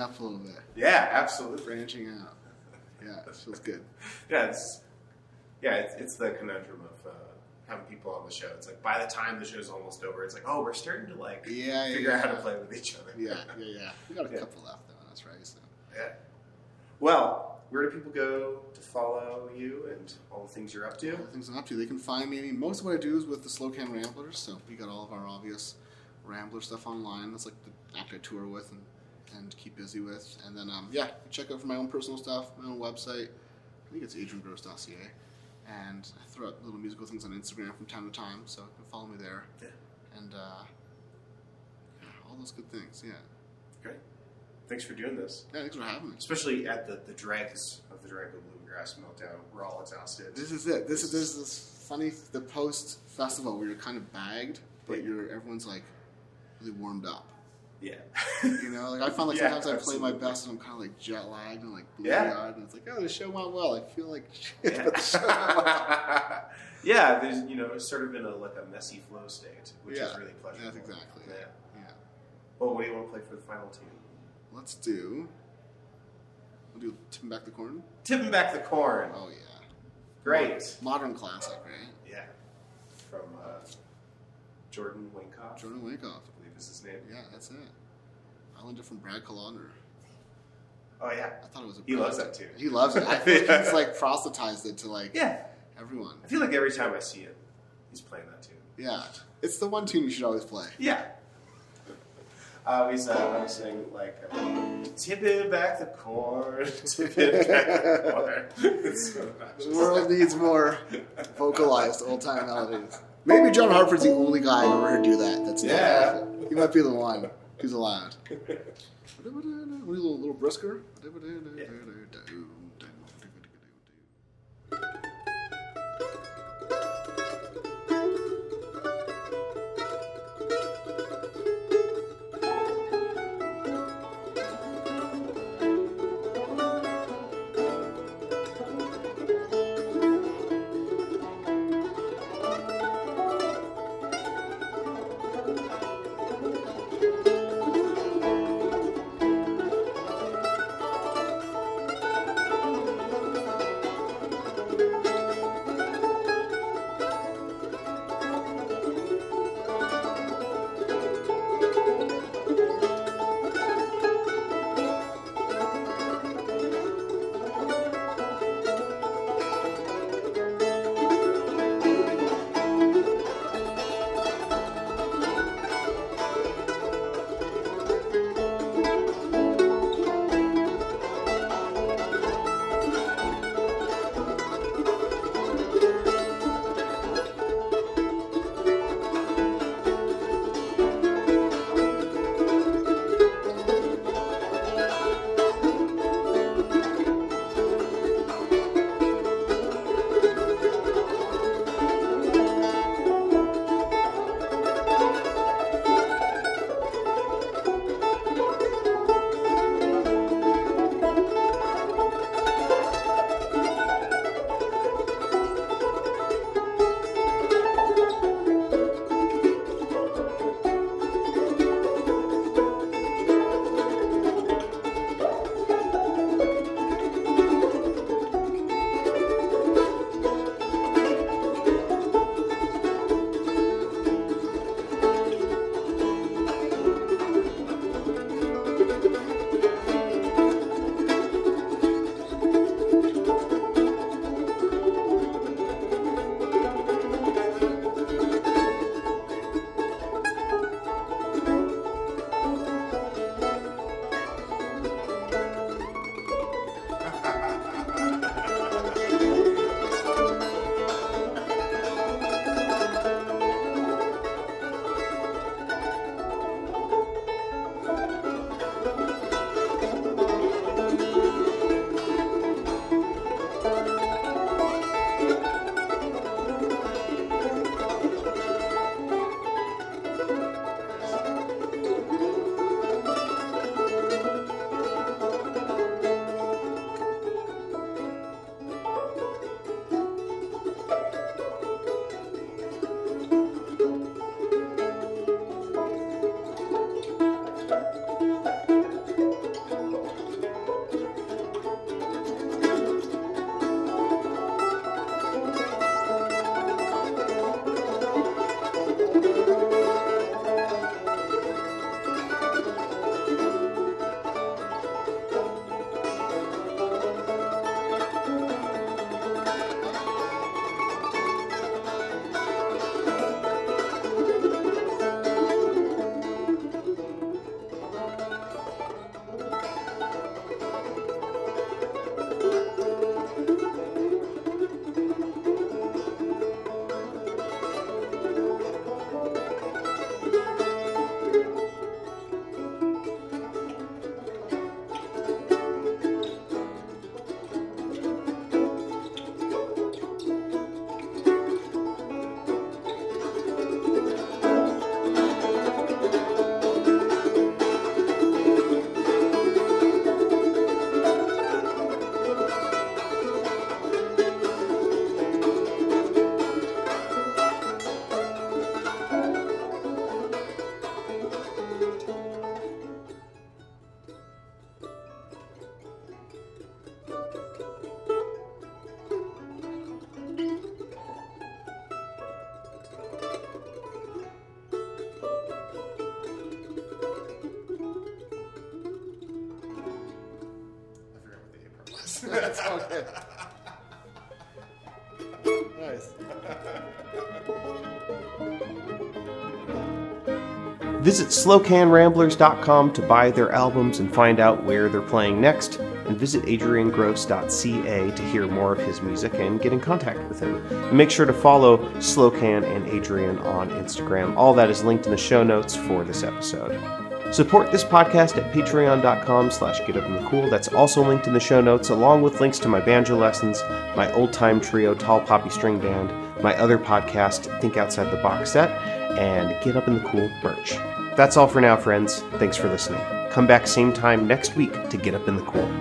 up a little bit, Yeah, absolutely. branching out. Yeah, it feels good. <laughs> Yeah, it's yeah, it's, it's the conundrum of uh, having people on the show. It's like by the time the show's almost over, it's like, oh, we're starting to like Yeah, yeah, figure out how to play with each other. Yeah, yeah, yeah. We got a <laughs> Yeah. couple left though. That's right. So. Yeah. Well, where do people go to follow you and all the things you're up to? all the things I'm up to. They can find me. I mean, most of what I do is with the Slocan Ramblers, so we got all of our obvious Rambler stuff online. That's like the act I tour with and, and keep busy with. And then, um, yeah, check out for my own personal stuff, my own website. I think it's adriangross.ca. And I throw out little musical things on Instagram from time to time, so you can follow me there. Yeah. And uh, yeah, all those good things. Yeah. Great. Thanks for doing this. Yeah, thanks for having me. Especially at the, the dregs of the Durango Bluegrass Meltdown. We're all exhausted. This is it. This is this is this funny the post festival where you're kind of bagged, but you're everyone's like really warmed up. Yeah. You know, like I find like <laughs> Yeah, sometimes I play my best and I'm kind of like jet lagged and like blue Yeah. eyed, and it's like, oh, the show went well. I feel like shit, Yeah. the show went well. yeah, there's you know sort of in a like a messy flow state, which is really pleasurable. That's exactly. Yeah. Yeah. Well, what do you want to play for the final tune? Let's do. We'll do Tipping Back the Corn. Tipping back the corn. Oh yeah. Great. Modern classic, right? Yeah. From uh, Jordan Wankoff. Jordan Wankoff. I is his name. Yeah, that's it. Islander from Brad Colonder. Oh yeah. I thought it was a. He loves that too. He loves it. I think like he's like proselytized it to like Yeah. everyone. I feel like every time I see him, he's playing that tune. Yeah, it's the one tune you should always play. Yeah. I always, uh, I always sing like, uh, tipping back the corn, <laughs> tipping back the corn. <laughs> So The world needs more vocalized old time melodies. Maybe John Hartford's the only guy I've ever heard do that. That's Yeah. awful. He might be the one who's allowed. <laughs> What a little, little brisker. Thank Visit slocanramblers.com to buy their albums and find out where they're playing next, and visit adriangross.ca to hear more of his music and get in contact with him. And make sure to follow Slocan and Adrian on Instagram. All that is linked in the show notes for this episode. Support this podcast at patreon.com slash getupinthecool. That's also linked in the show notes, along with links to my banjo lessons, my old-time trio Tall Poppy String Band, my other podcast, Think Outside the Box Set, and Get Up in the Cool merch. That's all for now, friends. Thanks for listening. Come back same time next week to Get Up in the Cool.